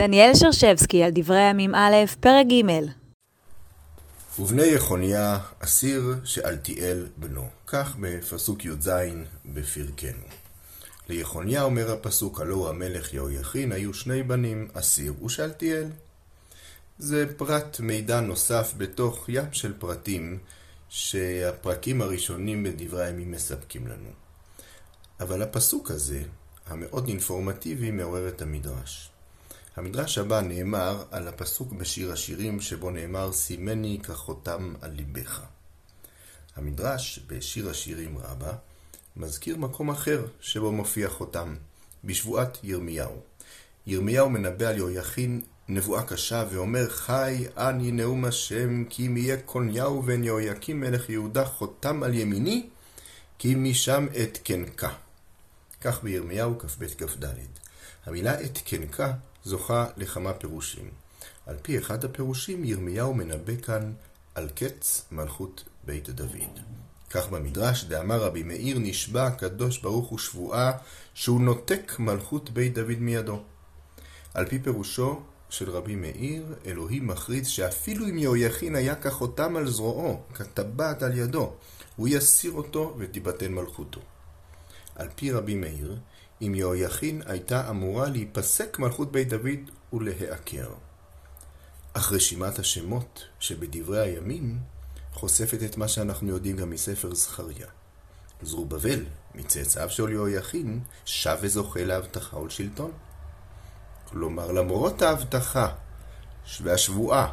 דניאל שרשבסקי על דברי הימים א', פרק ג' ובני יחוניה אסיר שאלתיאל בנו. כך בפסוק י"ז בפרקנו. ליחוניה אומר הפסוק, הלא המלך יהויכין, היו שני בנים, אסיר ושאלתיאל. זה פרט מידע נוסף בתוך ים של פרטים שהפרקים הראשונים בדברי הימים מספקים לנו. אבל הפסוק הזה, המאוד אינפורמטיבי, מעורר את המדרש. המדרש הבא נאמר על הפסוק בשיר השירים, שבו נאמר, סימני כחותם על ליבך. המדרש בשיר השירים רבה מזכיר מקום אחר שבו מופיע חותם, בשבועת ירמיהו. ירמיהו מנבא על יהויכין נבואה קשה ואומר, חי אני נאום השם, כי אם יהיה קוניהו בן יהויקים מלך יהודה חותם על ימיני, כי משם אתקנקה. כך בירמיהו כ"ב כ"ד. המילה אתקנקה זוכה לכמה פירושים. על פי אחד הפירושים, ירמיהו מנבא כאן על קץ מלכות בית דוד. כך במדרש, דאמר רבי מאיר, נשבע הקדוש ברוך הוא שבועה שהוא נותק מלכות בית דוד מידו. על פי פירושו של רבי מאיר, אלוהים מכריז שאפילו אם יהויכין היה כחותם על זרועו, כטבעת על ידו, הוא יסיר אותו ותיבטל מלכותו. על פי רבי מאיר, אם יהויכין הייתה אמורה להיפסק מלכות בית דוד ולהיעקר. אך רשימת השמות שבדברי הימים חושפת את מה שאנחנו יודעים גם מספר זכריה. זרובבל, מצאצאיו של יהויכין, שב וזוכה להבטחה ולשלטון. כלומר, למרות ההבטחה והשבועה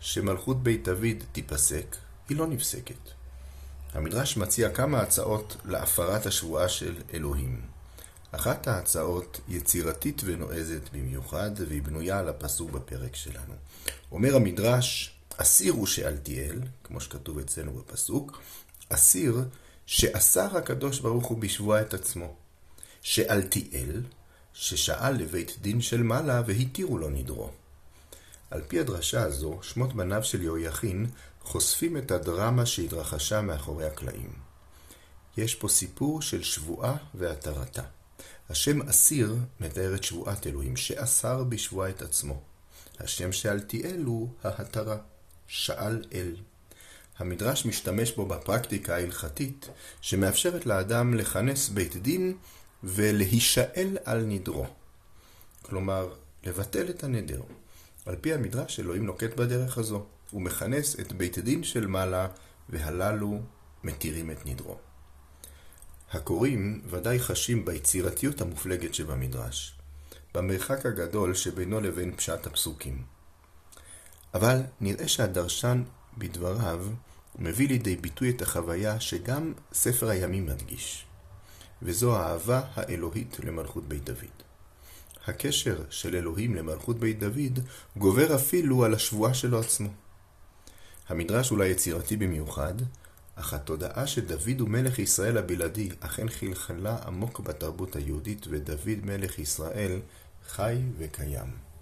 שמלכות בית דוד תיפסק, היא לא נפסקת. המדרש מציע כמה הצעות להפרת השבועה של אלוהים. אחת ההצעות יצירתית ונועזת במיוחד, והיא בנויה על הפסוק בפרק שלנו. אומר המדרש, אסיר הוא שאלתיאל, כמו שכתוב אצלנו בפסוק, אסיר שאסר הקדוש ברוך הוא בשבועה את עצמו. שאלתיאל, ששאל לבית דין של מעלה והתירו לו נדרו. על פי הדרשה הזו, שמות בניו של יהויכין חושפים את הדרמה שהתרחשה מאחורי הקלעים. יש פה סיפור של שבועה והתרתה. השם אסיר מתאר את שבועת אלוהים, שאסר בשבועה את עצמו. השם שאלתיאל הוא ההתרה, שאל אל. המדרש משתמש בו בפרקטיקה ההלכתית, שמאפשרת לאדם לכנס בית דין ולהישאל על נדרו. כלומר, לבטל את הנדר. על פי המדרש, אלוהים נוקט בדרך הזו. הוא מכנס את בית דין של מעלה, והללו מתירים את נדרו. הקוראים ודאי חשים ביצירתיות המופלגת שבמדרש, במרחק הגדול שבינו לבין פשט הפסוקים. אבל נראה שהדרשן בדבריו מביא לידי ביטוי את החוויה שגם ספר הימים מדגיש, וזו האהבה האלוהית למלכות בית דוד. הקשר של אלוהים למלכות בית דוד גובר אפילו על השבועה שלו עצמו. המדרש אולי יצירתי במיוחד, אך התודעה שדוד הוא מלך ישראל הבלעדי אכן חלחלה עמוק בתרבות היהודית, ודוד מלך ישראל חי וקיים.